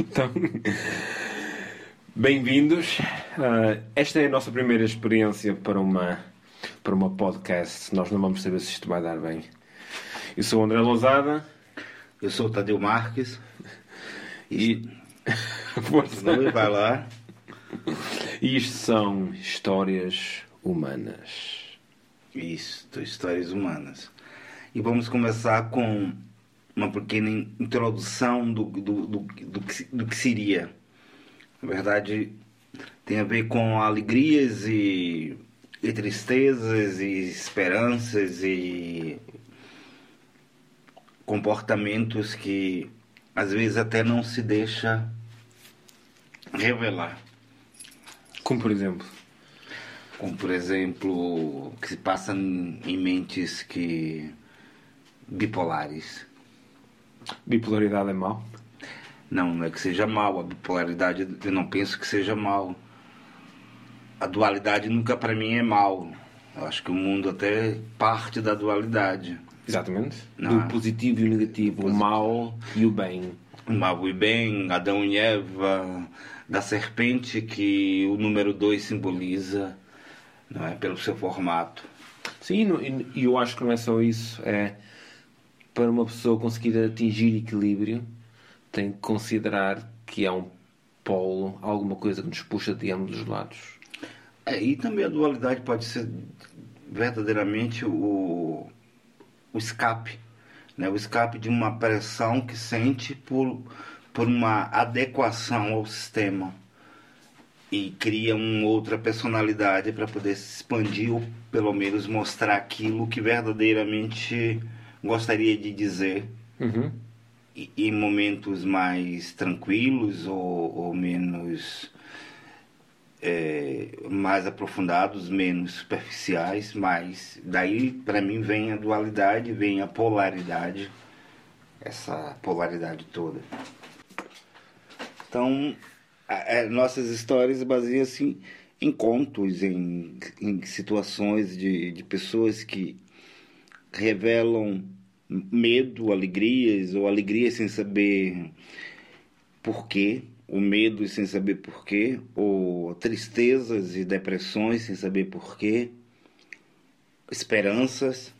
Então, bem-vindos. Uh, esta é a nossa primeira experiência para uma, para uma podcast. Nós não vamos saber se isto vai dar bem. Eu sou o André Lousada. Eu sou o Tadeu Marques. E. Não vai lá. E isto são histórias humanas. Isso, histórias humanas. E vamos começar com uma pequena introdução do, do, do, do, que, do que seria. Na verdade, tem a ver com alegrias e, e tristezas e esperanças e comportamentos que às vezes até não se deixa revelar. Como por exemplo? Como por exemplo, que se passa em mentes que bipolares. Bipolaridade é mal? Não, não é que seja mal. A bipolaridade eu não penso que seja mal. A dualidade nunca para mim é mal. Eu acho que o mundo até parte da dualidade. Exatamente. Não. Do positivo e o negativo, o mal e o bem. O mal e o bem, Adão e Eva, da serpente que o número 2 simboliza, não é? Pelo seu formato. Sim, e eu acho que não é só isso. É para uma pessoa conseguir atingir equilíbrio, tem que considerar que é um polo, alguma coisa que nos puxa de ambos os lados. É, e também a dualidade pode ser verdadeiramente o, o escape, né? o escape de uma pressão que sente por, por uma adequação ao sistema e cria uma outra personalidade para poder se expandir ou pelo menos mostrar aquilo que verdadeiramente gostaria de dizer uhum. em momentos mais tranquilos ou, ou menos é, mais aprofundados, menos superficiais, mas daí para mim vem a dualidade, vem a polaridade, essa polaridade toda. Então, a, a, nossas histórias baseiam-se em contos, em, em situações de, de pessoas que revelam medo, alegrias, ou alegrias sem saber porquê, o medo sem saber porquê, ou tristezas e depressões sem saber porquê, esperanças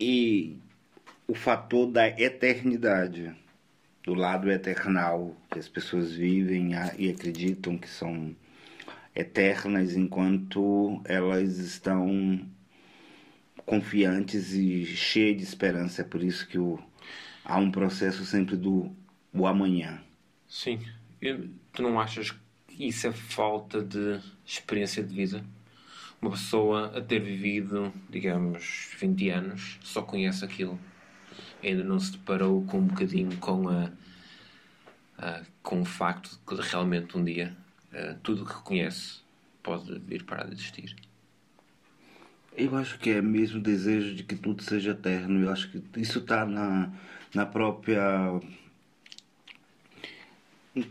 e o fator da eternidade, do lado eternal que as pessoas vivem e acreditam que são eternas enquanto elas estão confiantes e cheias de esperança. É por isso que o, há um processo sempre do o amanhã. Sim. Eu, tu não achas que isso é falta de experiência de vida? Uma pessoa a ter vivido, digamos, 20 anos, só conhece aquilo. Ainda não se deparou com um bocadinho com a, a com o facto de que realmente um dia uh, tudo o que conhece pode vir para de existir. Eu acho que é mesmo o desejo de que tudo seja eterno. Eu acho que isso está na, na própria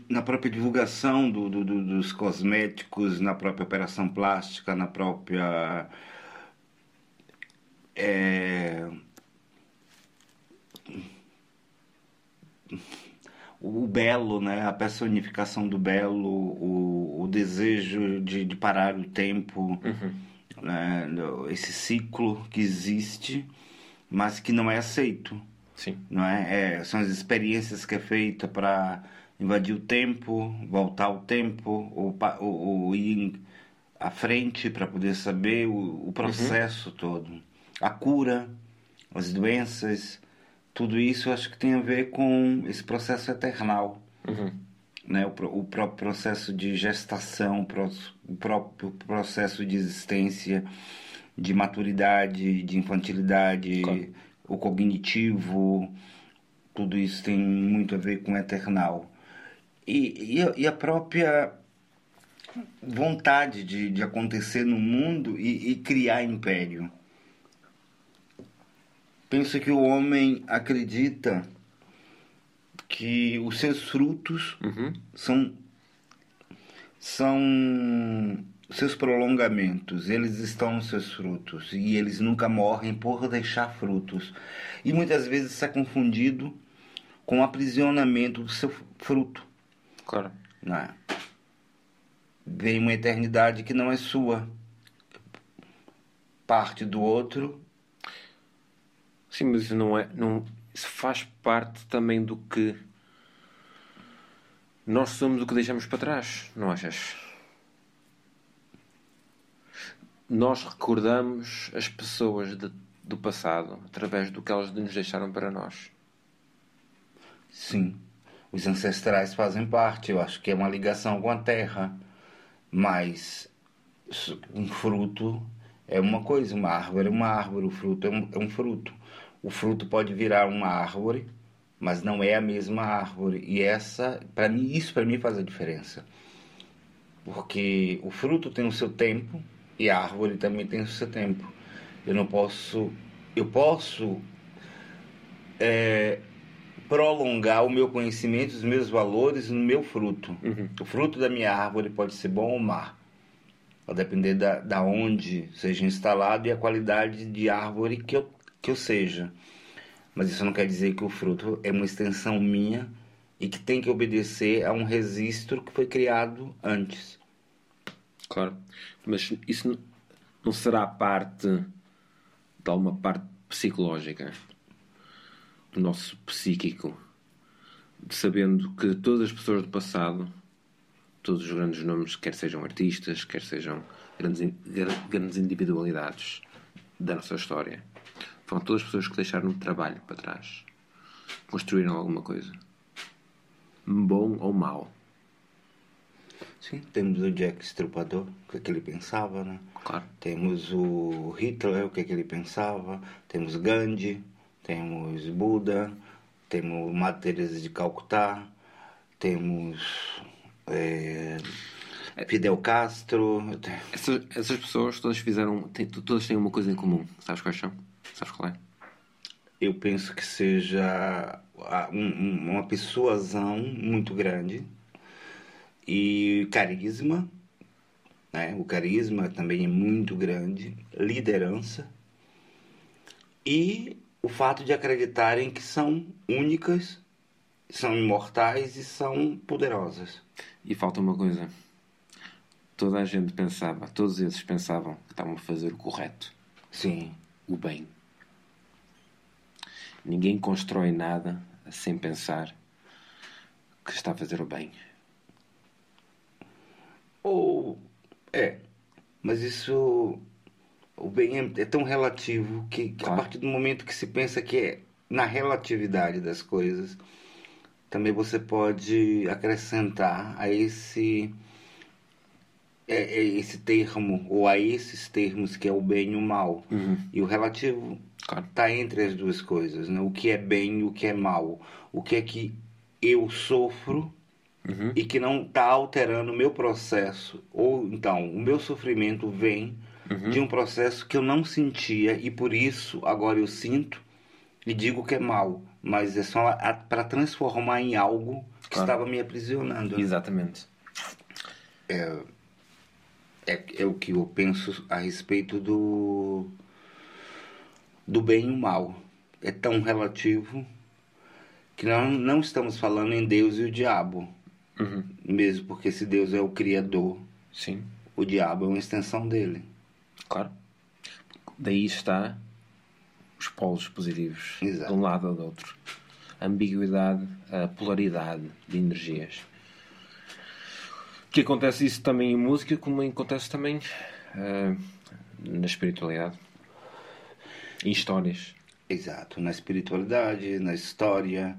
na própria divulgação do, do, do, dos cosméticos, na própria operação plástica, na própria é, o belo, né? a personificação do belo, o, o desejo de, de parar o tempo. Uhum né, esse ciclo que existe, mas que não é aceito. Sim. Não é? é são as experiências que é feita para invadir o tempo, voltar o tempo, ou, ou, ou ir à frente para poder saber o, o processo uhum. todo. A cura, as doenças, tudo isso acho que tem a ver com esse processo eternal. Uhum né, o, o próprio processo de gestação, o próprio processo de existência, de maturidade, de infantilidade, claro. o cognitivo, tudo isso tem muito a ver com o eternal. E, e, a, e a própria vontade de, de acontecer no mundo e, e criar império. Penso que o homem acredita que os seus frutos uhum. são são seus prolongamentos, eles estão nos seus frutos e eles nunca morrem por deixar frutos. E muitas vezes isso é confundido com o aprisionamento do seu fruto. Claro. Não é? Vem uma eternidade que não é sua. Parte do outro. Sim, mas não é. Não, isso faz parte também do que nós somos o que deixamos para trás, não achas? Nós recordamos as pessoas de, do passado através do que elas nos deixaram para nós. Sim, os ancestrais fazem parte, eu acho que é uma ligação com a terra, mas um fruto é uma coisa, uma árvore é uma árvore, o fruto é um, é um fruto. O fruto pode virar uma árvore, mas não é a mesma árvore. E essa, para mim, isso para mim faz a diferença. Porque o fruto tem o seu tempo e a árvore também tem o seu tempo. Eu não posso, eu posso é, prolongar o meu conhecimento, os meus valores no meu fruto. Uhum. O fruto da minha árvore pode ser bom ou má. Vai depender da, da onde seja instalado e a qualidade de árvore que eu, que eu seja. Mas isso não quer dizer que o fruto é uma extensão minha e que tem que obedecer a um registro que foi criado antes. Claro. Mas isso não será parte de alguma parte psicológica do nosso psíquico, sabendo que todas as pessoas do passado, todos os grandes nomes, quer sejam artistas, quer sejam grandes, grandes individualidades da nossa história, foram todas as pessoas que deixaram um trabalho para trás, construíram alguma coisa, bom ou mau. Sim, temos o Jack Estrupador, o que, é que ele pensava, né? Claro. Temos o Hitler, o que, é que ele pensava. Temos Gandhi, temos Buda, temos Madre Teresa de Calcutá, temos é, Fidel Castro. Essas, essas pessoas todas fizeram, têm, todas têm uma coisa em comum. Sabes quais são? Sabes qual é? Eu penso que seja um, uma persuasão muito grande e carisma, né? O carisma também é muito grande, liderança e o fato de acreditarem que são únicas, são imortais e são poderosas. E falta uma coisa. Toda a gente pensava, todos esses pensavam que estavam a fazer o correto. Sim. O bem. Ninguém constrói nada sem pensar que está a fazer o bem. Ou. É. Mas isso o bem é, é tão relativo que, que claro. a partir do momento que se pensa que é na relatividade das coisas, também você pode acrescentar a esse é, é esse termo ou a esses termos que é o bem e o mal. Uhum. E o relativo claro. entre as duas coisas, né? O que é bem e o que é mal. O que é que eu sofro uhum. e que não está alterando o meu processo ou então o meu sofrimento vem uhum. de um processo que eu não sentia e por isso agora eu sinto e digo que é mal, mas é só para transformar em algo que claro. estava me aprisionando. Exatamente. É, é, é o que eu penso a respeito do do bem e o mal. É tão relativo que nós não estamos falando em Deus e o diabo. Uhum. Mesmo porque se Deus é o criador, Sim. o diabo é uma extensão dele. Claro. Daí está os polos positivos, Exato. de um lado ou do outro. A ambiguidade, a polaridade de energias. Que acontece isso também em música, como acontece também uh, na espiritualidade. Em histórias. Exato, na espiritualidade, na história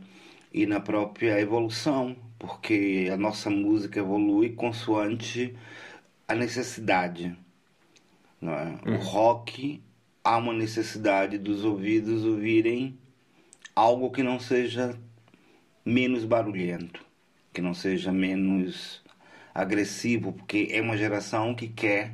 e na própria evolução, porque a nossa música evolui consoante a necessidade. Não é? Uhum. O rock há uma necessidade dos ouvidos ouvirem algo que não seja menos barulhento, que não seja menos agressivo, porque é uma geração que quer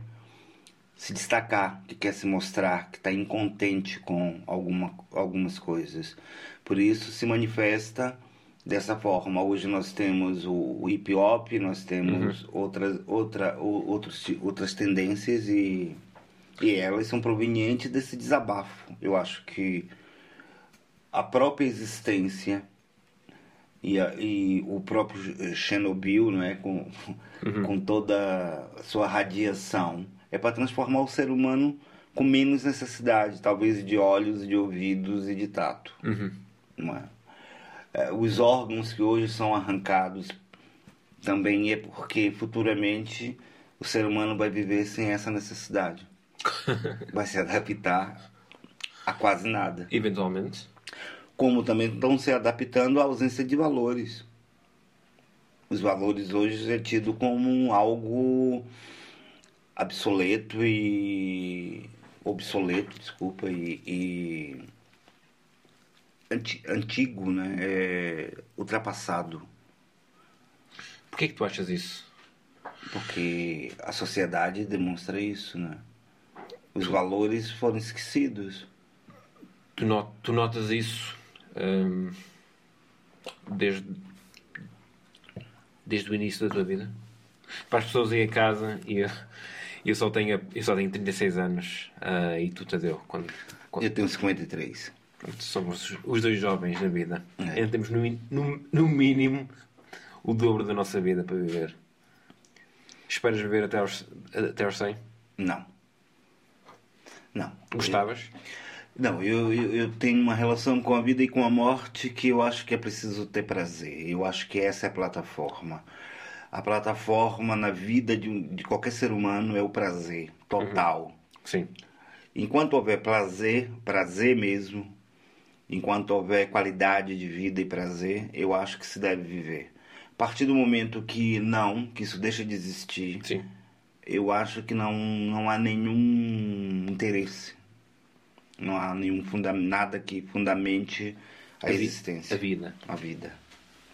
se destacar, que quer se mostrar, que está incontente com alguma, algumas coisas. Por isso se manifesta dessa forma. Hoje nós temos o, hip hop, nós temos uhum. outras, outra, outros, outras tendências e e elas são provenientes desse desabafo. Eu acho que a própria existência e, e o próprio Chernobyl, não é, com, uhum. com toda a sua radiação, é para transformar o ser humano com menos necessidade, talvez de olhos, de ouvidos e de tato. Uhum. Não é? é? Os órgãos que hoje são arrancados também é porque futuramente o ser humano vai viver sem essa necessidade. vai se adaptar a quase nada. Eventualmente como também estão se adaptando à ausência de valores. Os valores hoje é tido como algo obsoleto e obsoleto, desculpa, e, e antigo, né? É, ultrapassado. Por que, que tu achas isso? Porque a sociedade demonstra isso, né? Os valores foram esquecidos. Tu, not, tu notas isso desde, desde o início da tua vida? Para as pessoas aí a casa e eu, eu, só, tenho, eu só tenho 36 anos uh, e tu, Tadeu? Quando, quando... Eu tenho 53. Somos os dois jovens na vida. É. Ainda temos no, no, no mínimo o dobro da nossa vida para viver. Esperas viver até aos, até aos 100? Não. Não. Gostavas? Eu... Não, eu, eu, eu, tenho uma relação com a vida e com a morte que eu acho que é preciso ter prazer. Eu acho que essa é a plataforma. A plataforma na vida de, de qualquer ser humano é o prazer total. Uhum. Sim. Enquanto houver prazer, prazer mesmo, enquanto houver qualidade de vida e prazer, eu acho que se deve viver. A partir do momento que não, que isso deixa de existir, Sim. eu acho que não, não há nenhum interesse não há nenhum funda nada que fundamente a, a existência. A vida. A vida.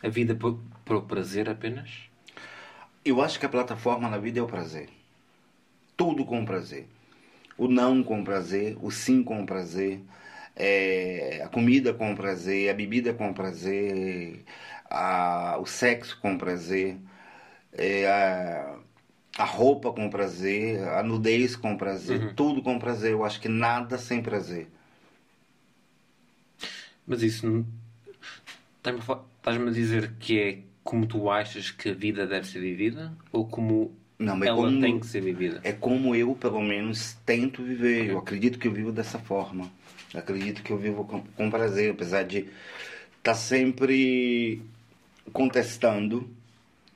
A vida por, por prazer apenas? Eu acho que a plataforma na vida é o prazer. Tudo com prazer. O não com prazer, o sim com prazer, é, a comida com prazer, a bebida com prazer, a, o sexo com prazer, é, a, a roupa com prazer, a nudez com prazer, uhum. tudo com prazer. Eu acho que nada sem prazer. Mas isso não. Estás-me a dizer que é como tu achas que a vida deve ser vivida? Ou como não, ela como, tem que ser vivida? É como eu, pelo menos, tento viver. Okay. Eu acredito que eu vivo dessa forma. Eu acredito que eu vivo com, com prazer, apesar de estar tá sempre contestando,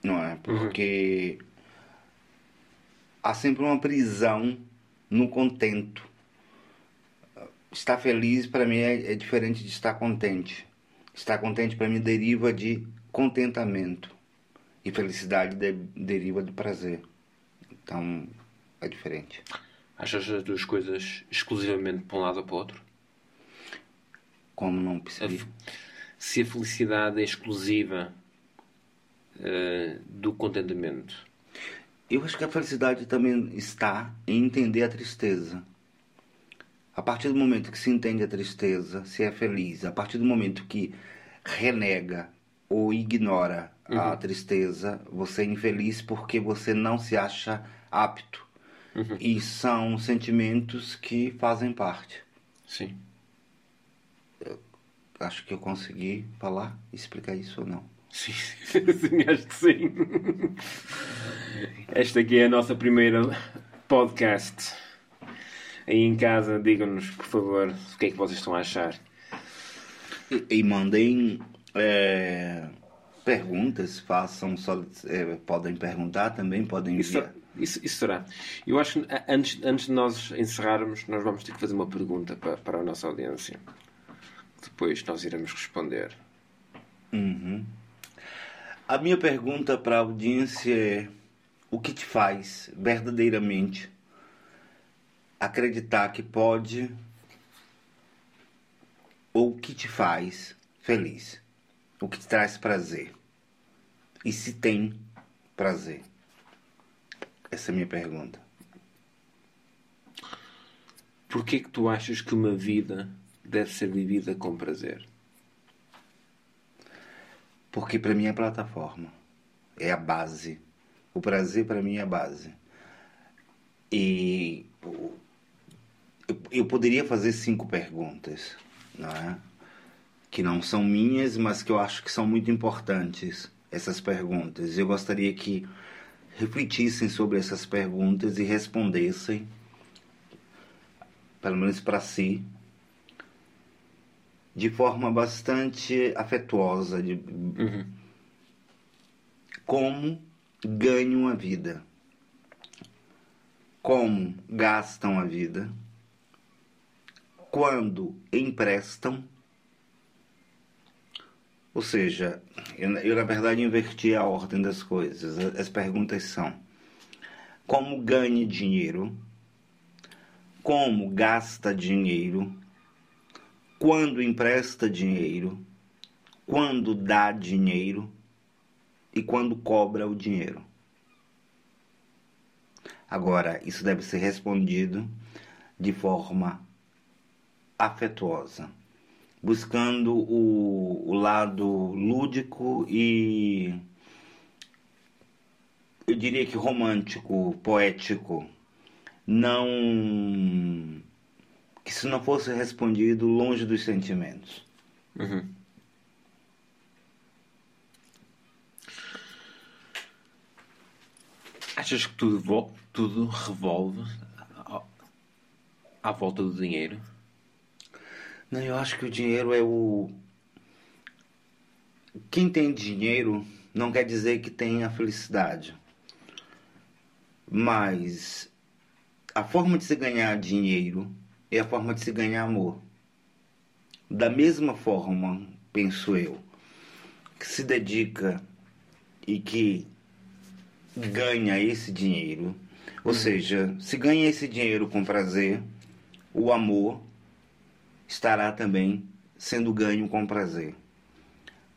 não é? Uhum. Porque. Uhum há sempre uma prisão no contento. Estar feliz para mim é, é, diferente de estar contente. Estar contente para mim deriva de contentamento e felicidade de, deriva do prazer. Então é diferente. Achas as duas coisas exclusivamente para um lado ou para o outro? Como não percebi? se a felicidade é exclusiva uh, do contentamento, eu acho que a felicidade também está em entender a tristeza. A partir do momento que se entende a tristeza, se é feliz. A partir do momento que renega ou ignora uhum. a tristeza, você é infeliz porque você não se acha apto. Uhum. E são sentimentos que fazem parte. Sim. Eu acho que eu consegui falar, explicar isso ou não. Sim, sim acho que sim. Esta aqui é a nossa primeira podcast. Aí em casa, digam-nos, por favor, o que é que vocês estão a achar. E, e mandem é, perguntas, façam, só, é, podem perguntar também, podem enviar. Isso, isso, será. Eu acho que antes, antes de nós encerrarmos, nós vamos ter que fazer uma pergunta para, para a nossa audiência. Depois nós iremos responder. Uhum. A minha pergunta para a audiência é: o que te faz verdadeiramente acreditar que pode ou o que te faz feliz? O que te traz prazer? E se tem prazer? Essa é a minha pergunta. Por que que tu achas que uma vida deve ser vivida com prazer? Porque para mim é plataforma, é a base. O prazer para mim é a base. E eu, poderia fazer cinco perguntas, não é? que não são minhas, mas que eu acho que são muito importantes essas perguntas. Eu gostaria que refletissem sobre essas perguntas e respondessem, pelo menos para si, de forma bastante afetuosa, de Uhum. como ganham a vida, como gastam a vida, quando emprestam. Ou seja, eu, eu, na verdade inverti a ordem das coisas. As perguntas são: como ganha dinheiro? Como gasta dinheiro? Quando empresta dinheiro? Quando dá dinheiro? E quando cobra o dinheiro? Agora, isso deve ser respondido de forma afetuosa, buscando o, o lado lúdico e eu diria que romântico, poético, não que se não fosse respondido longe dos sentimentos. Uhum. Achas que tudo, tudo revolve à- à volta do dinheiro? Não, eu acho que o dinheiro é o. Quem tem dinheiro não quer dizer que tem a felicidade. Mas a forma de se ganhar dinheiro é a forma de se ganhar amor. Da mesma forma, penso eu, que se dedica e que ganha esse dinheiro, ou seja, se ganha esse dinheiro com prazer, o amor estará também sendo ganho com prazer.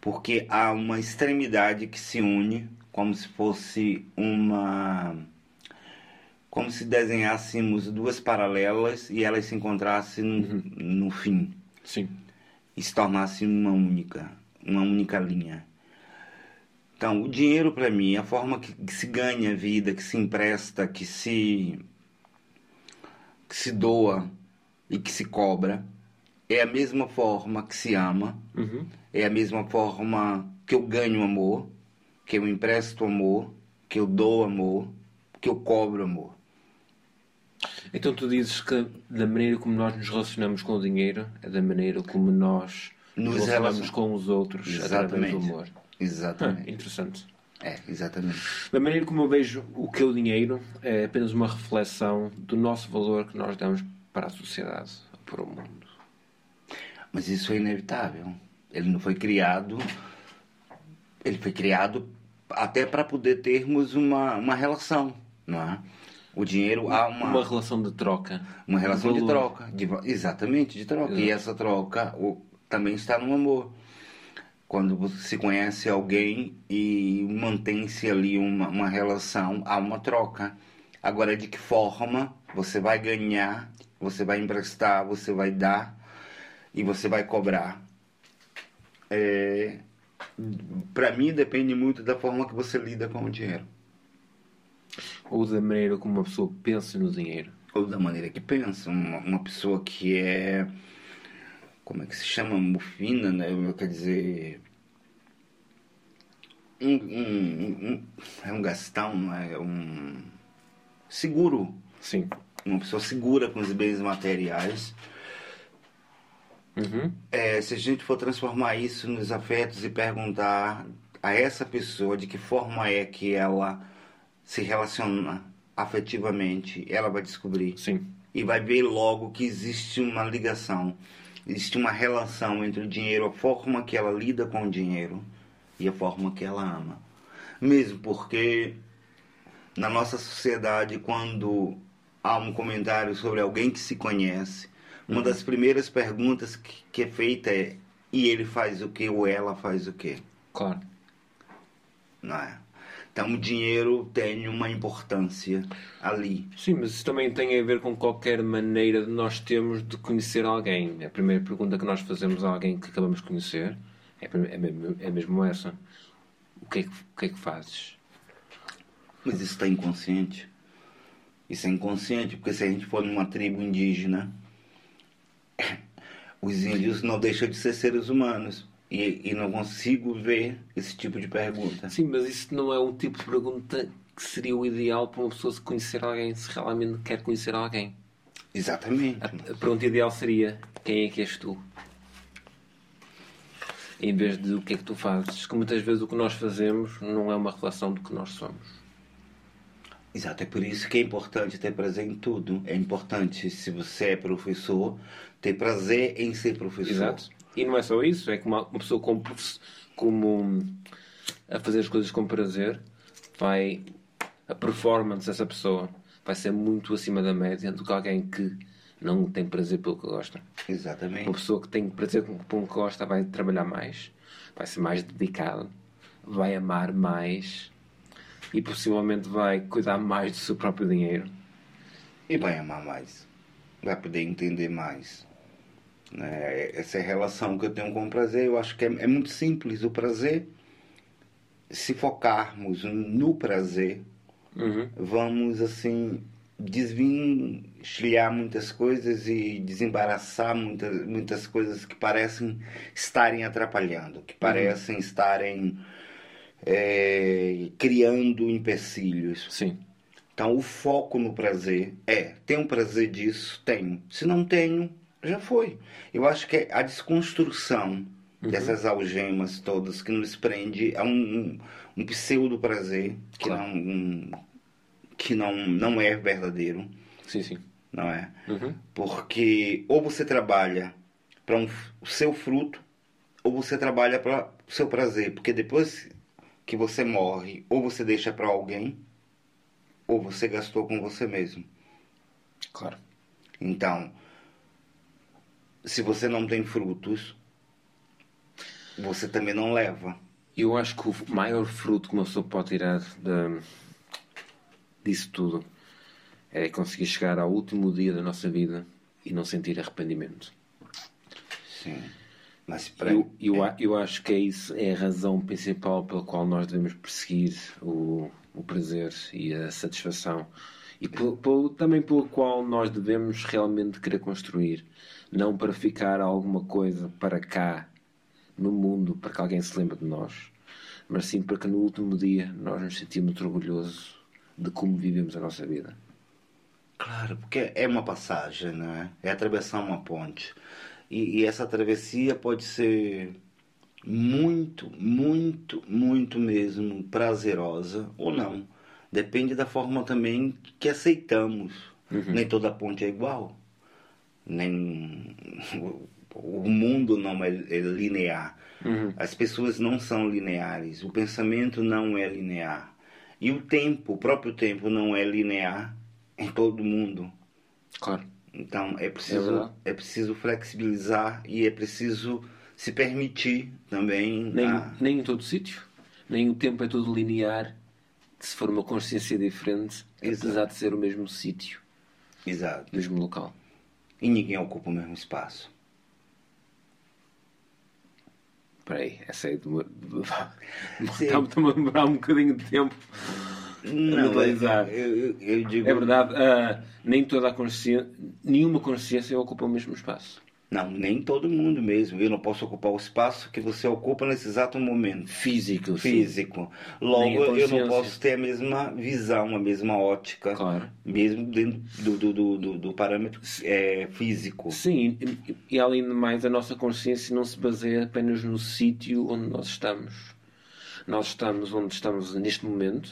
Porque há uma extremidade que se une como se fosse uma. Como se desenhássemos duas paralelas e elas se encontrassem no, no fim Sim. e se tornasse uma única, uma única linha. Então, o dinheiro para mim, a forma que, que se ganha vida, que se empresta, que se que se doa e que se cobra, é a mesma forma que se ama, Uhum. é a mesma forma que eu ganho amor, que eu empresto amor, que eu dou amor, que eu cobro amor. Então tu dizes que da maneira como nós nos relacionamos com o dinheiro é da maneira como nós nos relacionamos relacion- com os outros através do Exatamente. amor. Ah, Exatamente. interessante. É, exatamente. Da maneira como eu vejo o que é o dinheiro é apenas uma reflexão do nosso valor que nós damos para a sociedade, para o mundo. Mas isso é inevitável. Ele não foi criado. Ele foi criado até para poder termos uma, uma relação, não é? O dinheiro há uma, Uma relação de troca. uma relação de troca. de exatamente, de troca. E Exato. essa troca o, também está no amor. Quando você se conhece alguém e mantém-se ali uma, uma relação, há uma troca. Agora, de que forma você vai ganhar, você vai emprestar, você vai dar e você vai cobrar? É, Para mim, depende muito da forma que você lida com o dinheiro. Ou da maneira como uma pessoa pensa no dinheiro. ou da maneira que pensa. Uma, uma pessoa que é. Como é que se chama? Mufina, né? Quer dizer. Um, um- um- é um gastão, não é? Um. Seguro. Sim. Uma pessoa segura com os bens materiais. Uhum. É, se a gente for transformar isso nos afetos e perguntar a essa pessoa de que forma é que ela se relaciona afetivamente, ela vai descobrir Sim. e vai ver logo que existe uma ligação, existe uma relação entre o dinheiro, a forma que ela lida com o dinheiro e a forma que ela ama. Mesmo porque na nossa sociedade, quando há um comentário sobre alguém que se conhece, uma das primeiras perguntas que, que é feita é: e ele faz o que ou ela faz o que? Claro. Não é? Então o dinheiro tem uma importância ali. Sim, mas isso também tem a ver com qualquer maneira de nós termos de conhecer alguém. A primeira pergunta que nós fazemos a alguém que acabamos de conhecer é, é, é mesmo essa. O que, é que, o que é que fazes? Mas isso está inconsciente. Isso é inconsciente, porque se a gente for numa tribo indígena, Os índios não deixam de ser seres humanos. E, e não consigo ver esse tipo de pergunta. Sim, mas isso não é um tipo de pergunta que seria o ideal para uma pessoa se conhecer alguém, se realmente quer conhecer alguém. Exatamente. A, a pergunta ideal seria: quem é que és tu? Em vez de o que é que tu fazes. Que muitas vezes o que nós fazemos não é uma relação do que nós somos. Exato, é por isso que é importante ter prazer em tudo. É importante, se você é professor, ter prazer em ser professor. Exato. E não é só isso, é que uma, uma pessoa como, como a fazer as coisas com prazer vai. A performance dessa pessoa vai ser muito acima da média do que alguém que não tem prazer pelo que gosta. Exatamente. Uma pessoa que tem prazer pelo que gosta vai trabalhar mais, vai ser mais dedicado, vai amar mais e possivelmente vai cuidar mais do seu próprio dinheiro. E vai amar mais. Vai poder entender mais. Né? Essa é a relação que eu tenho com o prazer. Eu acho que é, é muito simples. O prazer, se focarmos no prazer, uhum. vamos assim desvencilhar muitas coisas e desembaraçar muitas, muitas coisas que parecem estarem atrapalhando, que parecem uhum. estarem é, criando empecilhos. Sim. Então, o foco no prazer é: tenho prazer disso? Tenho. Se não tenho, já foi. Eu acho que a desconstrução uhum. dessas algemas todas que nos prende a um, um, um pseudo prazer que, claro. não, um, que não, não é verdadeiro. Sim, sim. Não é? Uhum. Porque ou você trabalha para um, o seu fruto, ou você trabalha para o seu prazer. Porque depois que você morre, ou você deixa para alguém, ou você gastou com você mesmo. Claro. Então, se você não tem frutos, você também não leva. Eu acho que o maior fruto que uma pessoa pode tirar de, disso tudo é conseguir chegar ao último dia da nossa vida e não sentir arrependimento. Sim. Mas para... eu, eu, é. eu acho que é isso é a razão principal pela qual nós devemos perseguir o, o prazer e a satisfação e por, também pelo qual nós devemos realmente querer construir não para ficar alguma coisa para cá no mundo, para que alguém se lembre de nós, mas sim para que no último dia nós nos sentimos orgulhosos de como vivemos a nossa vida. Claro, porque é uma passagem, não é? É atravessar uma ponte. E, e essa travessia pode ser muito, muito, muito mesmo prazerosa ou não. Depende da forma também que aceitamos. Uhum. Nem toda ponte é igual nem o mundo não é, é linear. Uhum. As pessoas não são lineares. O pensamento não é linear. E o tempo, o próprio tempo, não é linear em todo mundo. Claro. Então é preciso, é, é preciso flexibilizar e é preciso se permitir também. Nem, a... nem em todo sítio. Nem o tempo é todo linear. Se for uma consciência diferente, Exato. apesar de ser o mesmo sítio. Exato. Mesmo local e ninguém ocupa o mesmo espaço. Peraí, essa aí está-me a demorar um bocadinho de tempo não, analisar. Eu, eu, digo... É verdade, uh, nem toda a consciência, nenhuma consciência ocupa o mesmo espaço. Não, nem todo mundo mesmo. Eu não posso ocupar o espaço que você ocupa nesse exato momento. Físico. Físico. Sim. Logo, eu não posso ter a mesma visão, a mesma ótica. Claro. Mesmo dentro do, do, do, do parâmetro é, físico. Sim, e, e além de mais, a nossa consciência não se baseia apenas no sítio onde nós estamos. Nós estamos onde estamos neste momento.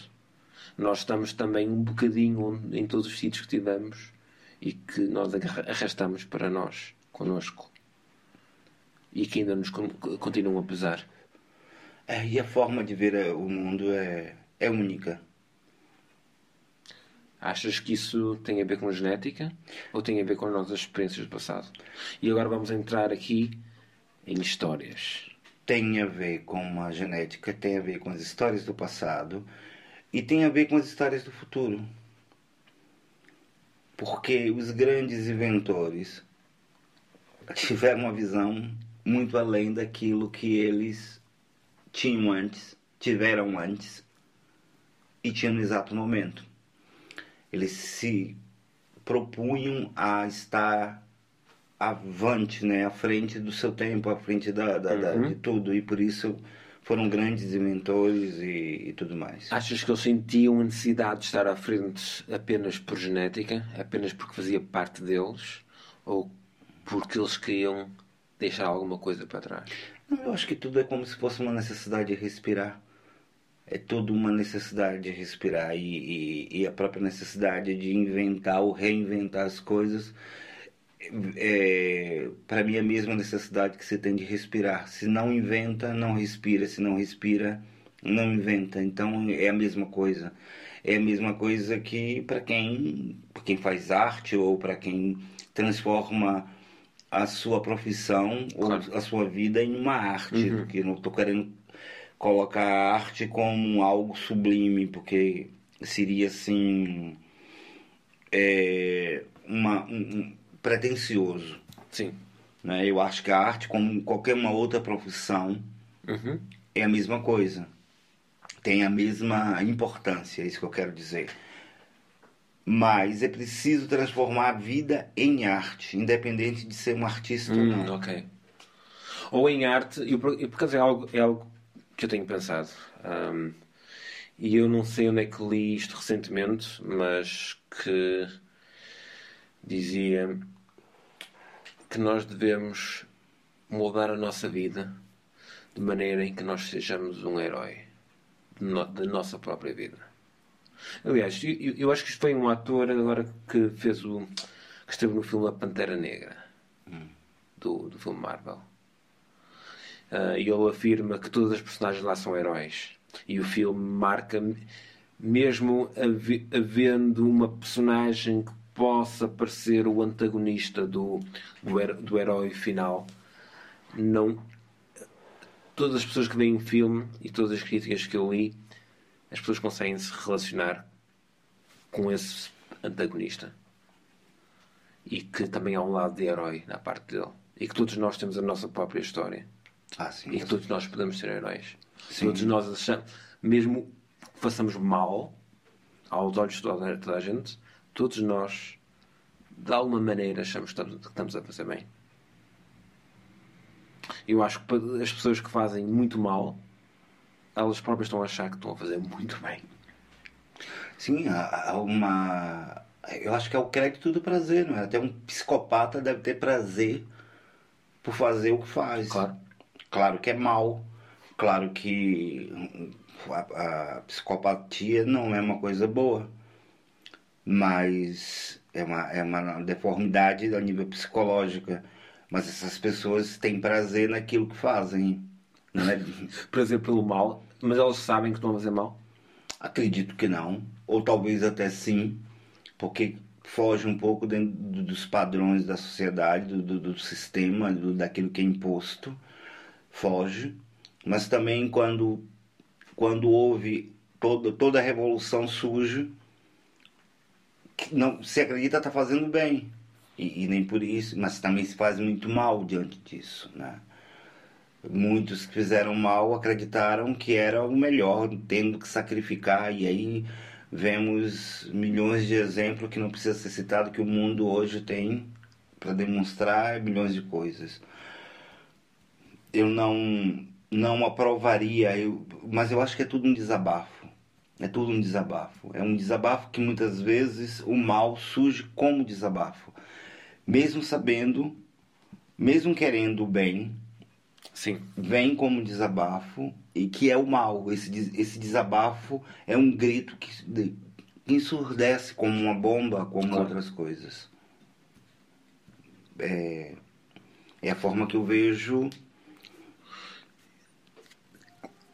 Nós estamos também um bocadinho onde, em todos os sítios que tivemos e que nós arrastamos para nós connosco e que ainda nos continuam a pesar. É, e a forma de ver o mundo é, é única. Achas que isso tem a ver com genética ou tem a ver com as nossas experiências do passado? E agora vamos entrar aqui em histórias. Tem a ver com a genética, tem a ver com as histórias do passado e tem a ver com as histórias do futuro. Porque os grandes inventores tiveram uma visão muito além daquilo que eles tinham antes, tiveram antes e tinham no exato momento. Eles se propunham a estar avante, né? À frente do seu tempo, à frente da, da, da- Uhum. de tudo. E por isso foram grandes inventores e, e tudo mais. Achas que eles sentiam a necessidade de estar à frente apenas por genética, apenas porque fazia parte deles, ou porque eles queriam deixar alguma coisa para trás? Não, eu acho que tudo é como se fosse uma necessidade de respirar. É tudo uma necessidade de respirar e, e, e a própria necessidade de inventar ou reinventar as coisas. É, para mim é a mesma necessidade que você tem de respirar. Se não inventa, não respira. Se não respira, não inventa. Então é a mesma coisa. É a mesma coisa que para quem, quem faz arte ou para quem transforma a sua profissão Claro. ou a sua vida em uma arte. Porque eu não estou querendo colocar a arte como algo sublime, porque seria assim é, uma, um, um pretencioso. Sim. Né? Eu acho que a arte, como qualquer uma outra profissão, Uhum. é a mesma coisa. Tem a mesma importância, é isso que eu quero dizer. Mas é preciso transformar a vida em arte, independente de ser um artista ou Hum, não. ok. Ou em arte, e por, acaso é algo, é algo que eu tenho pensado. Ahm, e eu não sei onde é que li isto recentemente, mas que dizia que nós devemos moldar a nossa vida de maneira em que nós sejamos um herói da nossa própria vida. Aliás, eu, eu- acho que isto foi um ator agora que fez o. que esteve no filme A Pantera Negra do, do filme Marvel. Ah, e ele afirma que todas as personagens lá são heróis. E o filme marca, mesmo have- havendo uma personagem que possa parecer o antagonista do, do, do herói final, não. Todas as pessoas que veem o filme e todas as críticas que eu li, as pessoas conseguem se relacionar com esse antagonista e que também há um lado de herói na parte dele e que todos nós temos a nossa própria história Ah, sim. e que todos nós podemos ser heróis. Sim. Todos nós achamos, mesmo que façamos mal aos olhos de toda, a gente, todos nós de alguma maneira achamos que estamos, a fazer bem. Eu acho que as pessoas que fazem muito mal, elas próprias estão a achar que estão a fazer muito bem. Sim, há, há uma. Eu acho que é o crédito do prazer, não é? Até um psicopata deve ter prazer por fazer o que faz. Claro. Claro que é mal. Claro que a, a psicopatia não é uma coisa boa. Mas é uma, é uma deformidade a nível psicológico. Mas essas pessoas têm prazer naquilo que fazem. Não é? Prazer pelo mal, mas elas sabem que estão a fazer mal. Acredito que não, ou talvez até sim, porque foge um pouco dentro do- dos padrões da sociedade, do, do- do sistema, do- daquilo que é imposto, foge. Mas também quando, quando houve toda, toda a revolução surge, não se acredita estar fazendo bem. E, e nem por isso, mas também se faz muito mal diante disso, né? Muitos que fizeram mal acreditaram que era o melhor, tendo que sacrificar, e aí vemos milhões de exemplos que não precisa ser citado, que o mundo hoje tem para demonstrar milhões de coisas. Eu não, não aprovaria, eu, mas eu acho que é tudo um desabafo. É tudo um desabafo. É um desabafo que muitas vezes o mal surge como desabafo. Mesmo sabendo, mesmo querendo o bem, Sim. vem como desabafo e que é o mal. Esse, esse desabafo é um grito que de- que ensurdece como uma bomba, como Claro. outras coisas. É, é a forma que eu vejo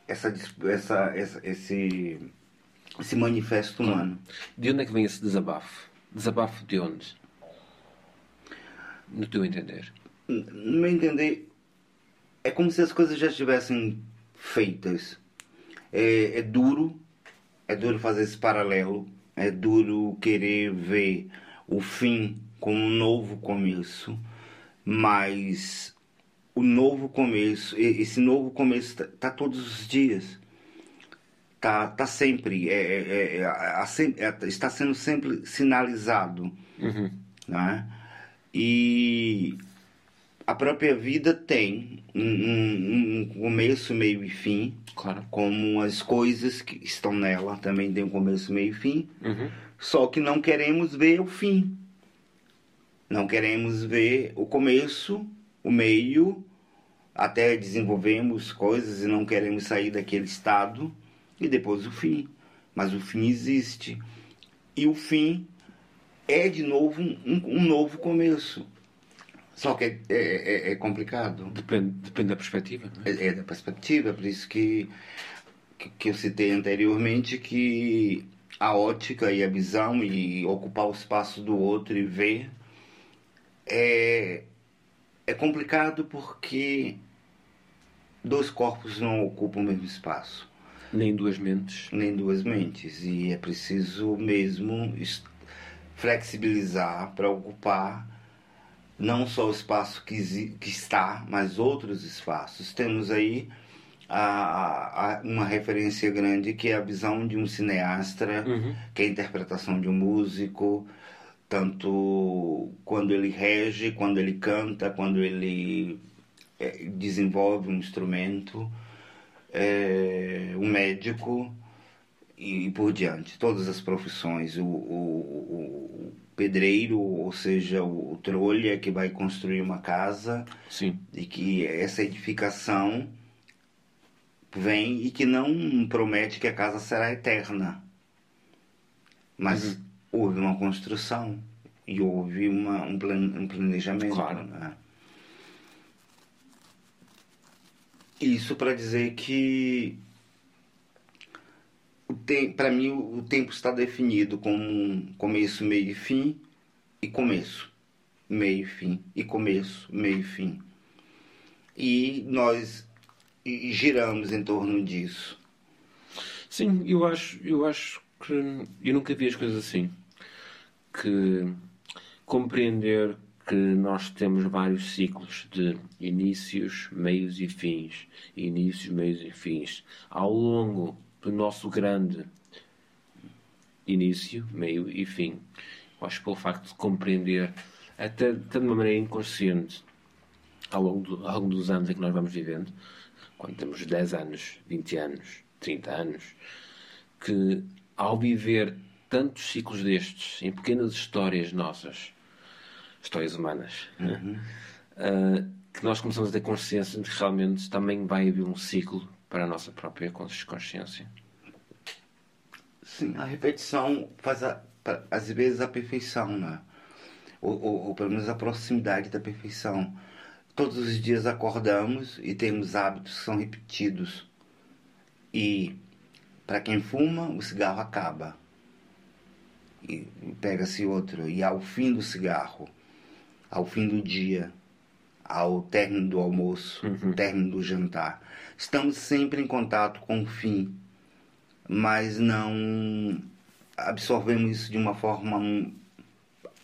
essa, essa, essa, esse, esse manifesto humano. De onde é que vem esse desabafo? Desabafo de onde? No teu entender. No meu entender, é como se as coisas já estivessem feitas. É, é duro, é duro fazer esse paralelo, é duro querer ver o fim como um novo começo, mas o novo começo, e- esse novo começo tá, tá todos os dias. Tá, tá sempre, é, é, é, é, é, está sendo sempre sinalizado Uhum. né? E a própria vida tem um, um, um, começo, meio e fim. Claro. Como as coisas que estão nela também tem um começo, meio e fim. Uhum. Só que não queremos ver o fim. Não queremos ver o começo, o meio, até desenvolvemos coisas e não queremos sair daquele estado e depois o fim. Mas o fim existe. E o fim é de novo um, um novo começo. Só que é, é, é, é complicado. Depende, depende da perspectiva. É? é? da perspectiva, por isso que, que, que eu citei anteriormente que a ótica e a visão e ocupar o espaço do outro e ver é, é complicado porque dois corpos não ocupam o mesmo espaço. Nem duas mentes. Nem duas mentes. E é preciso mesmo flexibilizar para ocupar não só o espaço que, que está, mas outros espaços. Temos aí a, a, uma referência grande que é a visão de um cineasta, uhum. que é a interpretação de um músico, tanto quando ele rege, quando ele canta, quando ele é, desenvolve um instrumento, é, um médico e, e, por diante. Todas as profissões, o, o, o pedreiro, ou seja, o, o trolha que vai construir uma casa, Sim. e que essa edificação vem e que não promete que a casa será eterna. Mas uhum. houve uma construção e houve uma, um, plan, um planejamento. Claro. Né? Isso para dizer que para mim o tempo está definido como começo, meio e fim e começo, meio e fim e começo, meio e fim. E nós giramos em torno disso. Sim, eu acho, eu acho que eu nunca vi as coisas assim. Que compreender que nós temos vários ciclos de inícios, meios e fins, inícios, meios e fins, ao longo do nosso grande início, meio e fim. Eu acho que pelo facto de compreender, até, até de uma maneira inconsciente, ao longo, do, ao longo dos anos em que nós vamos vivendo, quando temos 10 anos, 20 anos, 30 anos, que ao viver tantos ciclos destes, em pequenas histórias nossas, histórias humanas, uhum. uh, que nós começamos a ter consciência de que realmente também vai haver um ciclo para a nossa própria consciência. Sim, a repetição faz a, às vezes a perfeição, né? Ou, ou, ou pelo menos a proximidade da perfeição. Todos os dias acordamos e temos hábitos que são repetidos. E para quem fuma, o cigarro acaba. E pega-se outro. E ao fim do cigarro, ao fim do dia, ao término do almoço, uhum. término do jantar. Estamos sempre em contato com o fim, mas não absorvemos isso de uma forma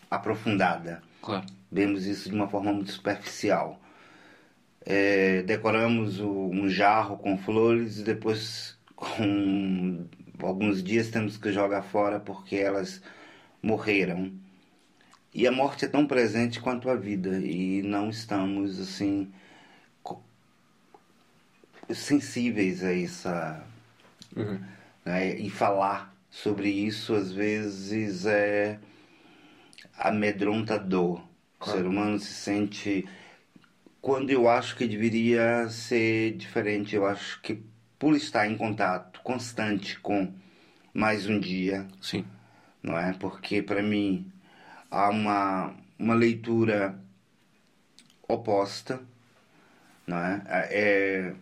aprofundada. Claro. Vemos isso de uma forma muito superficial. É, decoramos o, um jarro com flores e depois, com alguns dias, temos que jogar fora porque elas morreram. E a morte é tão presente quanto a vida e não estamos assim sensíveis a essa uhum. né? e falar sobre isso às vezes é amedrontador. Claro. O ser humano se sente quando eu acho que deveria ser diferente. Eu acho que por estar em contato constante com mais um dia, sim, não é? Porque para mim há uma, uma leitura oposta, não é? é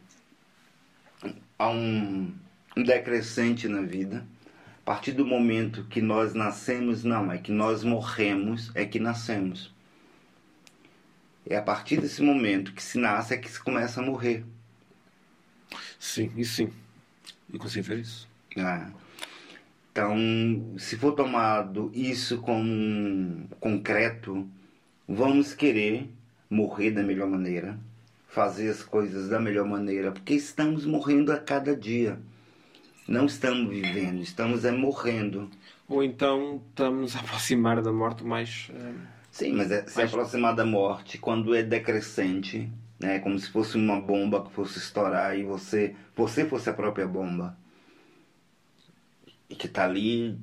há um, um decrescente na vida. A partir do momento que nós nascemos, não, é que nós morremos, é que nascemos. É a partir desse momento que se nasce é que se começa a morrer. Sim, isso sim. Consigo ver isso. É. Então, se for tomado isso como concreto, vamos querer morrer da melhor maneira, fazer as coisas da melhor maneira, porque estamos morrendo a cada dia. Não estamos vivendo, estamos é morrendo. Ou então estamos a aproximar da morte mais. Sim, mas é, se mas... aproximar da morte quando é decrescente, né? Como se fosse uma bomba que fosse estourar e você, você fosse a própria bomba. Que está ali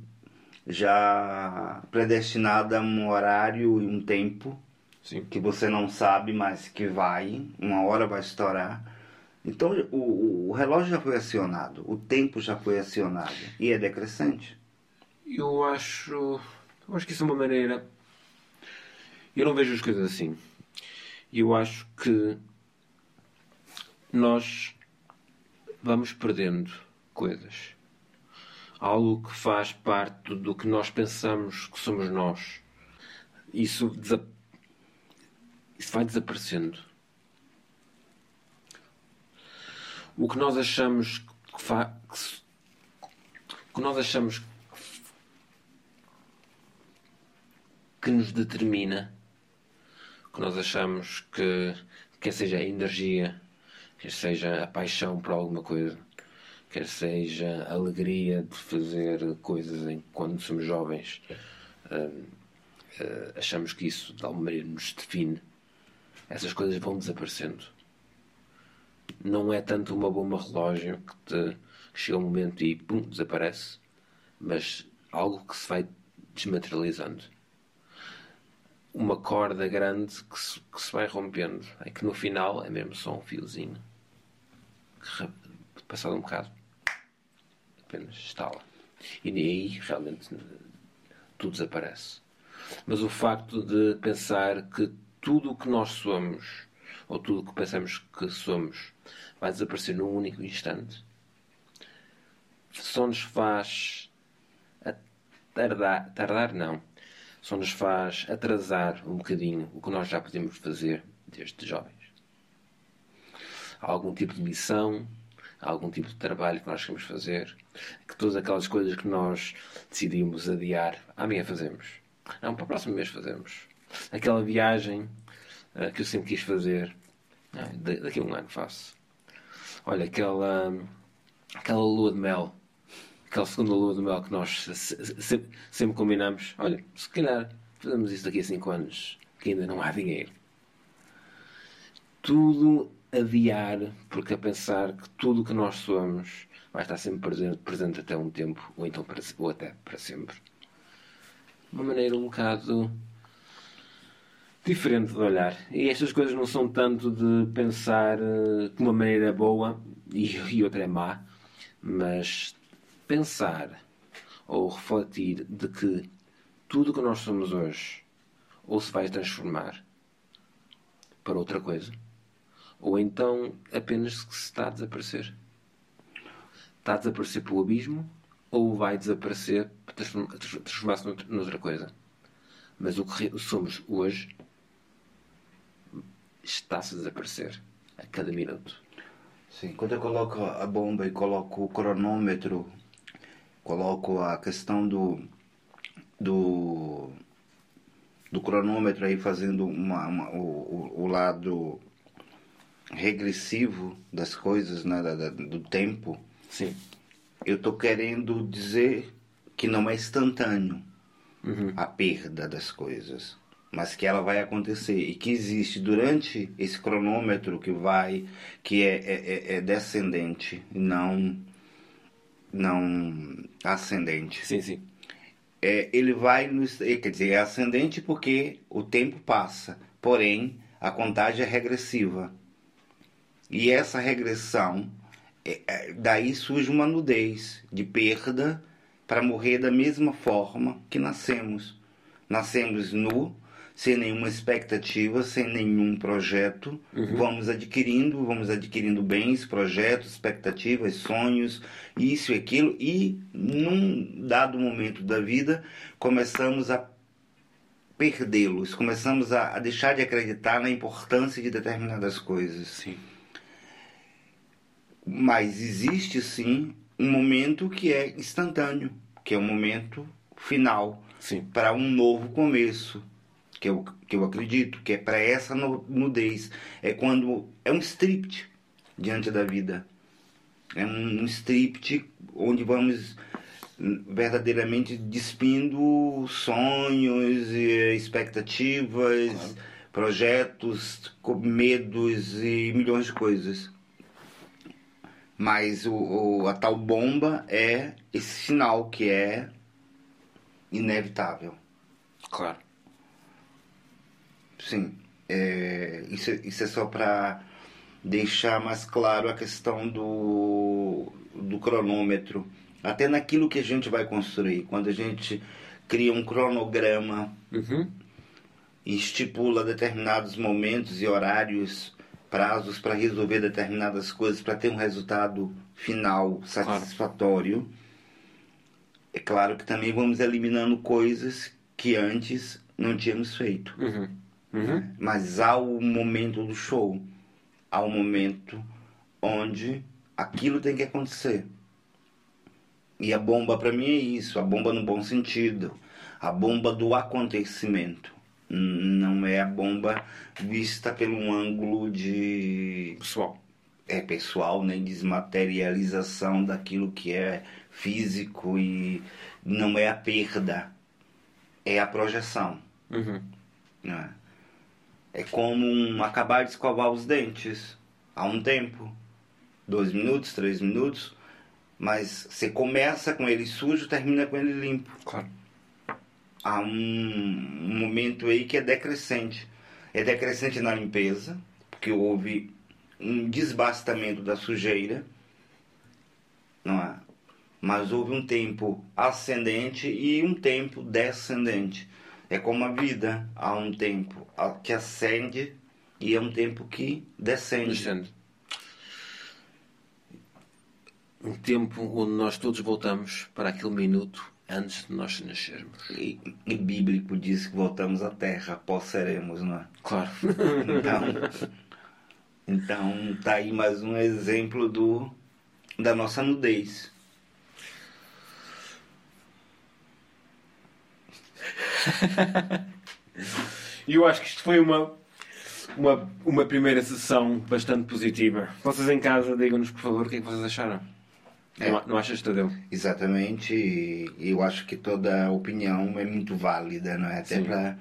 já predestinada a um horário e um tempo Sim. que você não sabe, mas que vai, uma hora vai estourar. Então o, o relógio já foi acionado, o tempo já foi acionado e é decrescente. Eu acho, eu acho que isso é uma maneira. Eu não vejo as coisas assim. Eu acho que nós vamos perdendo coisas. Algo que faz parte do que nós pensamos que somos nós. Isso, isso vai desaparecendo. O que nós achamos que, fa... que nós achamos que nos determina, que nós achamos que quer seja a energia, quer seja a paixão por alguma coisa, quer seja alegria de fazer coisas em, quando somos jovens, uh, uh, achamos que isso de alguma maneira nos define. Essas coisas vão desaparecendo. Não é tanto uma bomba relógio que, te, que chega um momento e pum, desaparece, mas algo que se vai desmaterializando uma corda grande que se, que se vai rompendo. É que no final é mesmo só um fiozinho que, passado um bocado, apenas estala. E aí realmente tudo desaparece. Mas o facto de pensar que tudo o que nós somos, ou tudo o que pensamos que somos, vai desaparecer num único instante, só nos faz tardar, tardar não, só nos faz atrasar um bocadinho o que nós já podemos fazer desde jovens. Há algum tipo de missão, há algum tipo de trabalho que nós queremos fazer, que todas aquelas coisas que nós decidimos adiar, amanhã fazemos. Não, para o próximo mês fazemos. Aquela viagem uh, que eu sempre quis fazer, ah, daqui a um ano faço. Olha, aquela, aquela lua de mel aquela segunda lua de mel que nós sempre, sempre combinamos. Olha, se calhar fazemos isso daqui a 5 anos, que ainda não há dinheiro. Tudo adiar, porque a pensar que tudo o que nós somos vai estar sempre presente, presente até um tempo, ou então para, ou até para sempre. Uma maneira um bocado diferente de olhar. E estas coisas não são tanto de pensar uh, de uma maneira boa e, e outra é má, mas pensar ou refletir de que tudo o que nós somos hoje ou se vai transformar para outra coisa, ou então apenas se está a desaparecer. Está a desaparecer o abismo ou vai desaparecer transformar-se noutra coisa. Mas o que somos hoje está-se a desaparecer a cada minuto. Sim, quando eu coloco a bomba e coloco o cronômetro coloco a questão do, do, do cronômetro aí fazendo uma, uma o, o, lado regressivo das coisas, né, da, da, do tempo. Sim. Eu estou querendo dizer que não é instantâneo uhum. a perda das coisas, mas que ela vai acontecer e que existe durante esse cronômetro que vai, que é, é, é, é descendente, não não ascendente. Sim, sim. É, ele vai nos, quer dizer, é ascendente porque o tempo passa, porém a contagem é regressiva. E essa regressão, daí surge uma nudez de perda para morrer da mesma forma que nascemos. Nascemos nu, sem nenhuma expectativa, sem nenhum projeto. Uhum. Vamos adquirindo, vamos adquirindo bens, projetos, expectativas, sonhos, isso e aquilo, e num dado momento da vida começamos a perdê-los, começamos a, a, deixar de acreditar na importância de determinadas coisas. Sim. Mas existe sim um momento que é instantâneo, que é o um momento final para um novo começo que eu, que eu acredito, que é para essa nudez. É quando é um script diante da vida. É um, um script onde vamos verdadeiramente despindo sonhos, e expectativas, claro. projetos, medos e milhões de coisas. Mas o, o, a tal bomba é esse sinal que é inevitável. Claro. Sim. É, isso, isso é só para deixar mais claro a questão do, do cronômetro. Até naquilo que a gente vai construir. Quando a gente cria um cronograma uhum. e estipula determinados momentos e horários prazos para resolver determinadas coisas, para ter um resultado final satisfatório. Claro. É claro que também vamos eliminando coisas que antes não tínhamos feito. Uhum. Uhum. Mas há o momento do show, há o momento onde aquilo tem que acontecer. E a bomba para mim é isso, a bomba no bom sentido, a bomba do acontecimento não é a bomba vista pelo ângulo de pessoal é pessoal nem né? desmaterialização daquilo que é físico e não é a perda é a projeção uhum. né? é como um acabar de escovar os dentes há um tempo dois minutos três minutos mas você começa com ele sujo termina com ele limpo claro há um, momento aí que é decrescente. É decrescente na limpeza, porque houve um desbastamento da sujeira, não é? Mas houve um tempo ascendente e um tempo descendente. É como a vida, há um tempo que ascende e é um tempo que descende. descende. Um tempo onde nós todos voltamos para aquele minuto antes de nós nascermos. E, e bíblico diz que voltamos à terra após seremos, não é? Claro. Então, então tá aí mais um exemplo do da nossa nudez. E eu acho que isto foi uma, uma, uma primeira sessão bastante positiva. Vocês em casa, digam-nos por favor o que é que vocês acharam. É. Não, não achas, Tadeu? Exatamente. E eu acho que toda opinião é muito válida, não é? Até para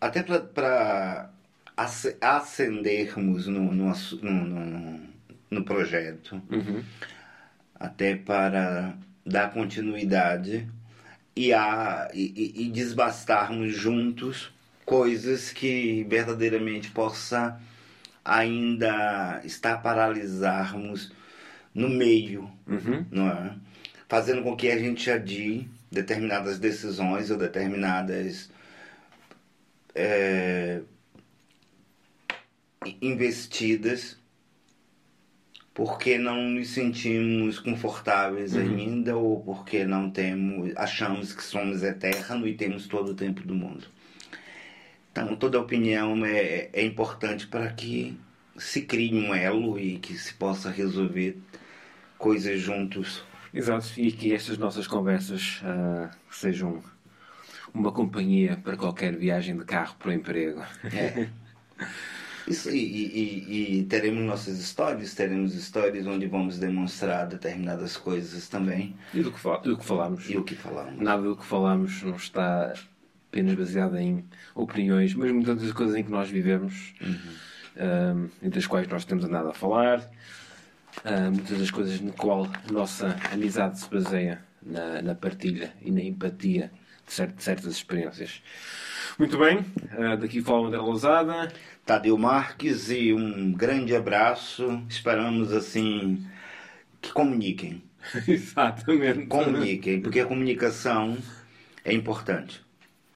até para acendermos no, no, no, no projeto, uhum. até para dar continuidade e, a, e, e desbastarmos juntos coisas que verdadeiramente possa ainda estar paralisarmos no meio, uhum. não é? fazendo com que a gente adie determinadas decisões ou determinadas é, investidas porque não nos sentimos confortáveis uhum. ainda ou porque não temos achamos que somos eterno e temos todo o tempo do mundo então toda opinião é, é importante para que se crie um elo e que se possa resolver coisas juntos. Exato, e que estas nossas conversas uh, sejam uma companhia para qualquer viagem de carro para o emprego. É. Isso, e, e, e, teremos nossas histórias, teremos histórias onde vamos demonstrar determinadas coisas também. E do que, do que falamos. E o que falamos. Nada do que falamos não está apenas baseado em opiniões, mas muitas das coisas em que nós vivemos, uhum. um, ah, entre as quais nós temos andado a falar, uh, muitas das coisas no qual a nossa amizade se baseia na, na partilha e na empatia de, cert, de certas experiências. Muito bem, uh, daqui fala André Lousada. Tadeu Marques e um grande abraço. Esperamos assim que comuniquem. Exatamente. Comuniquem, porque a comunicação é importante.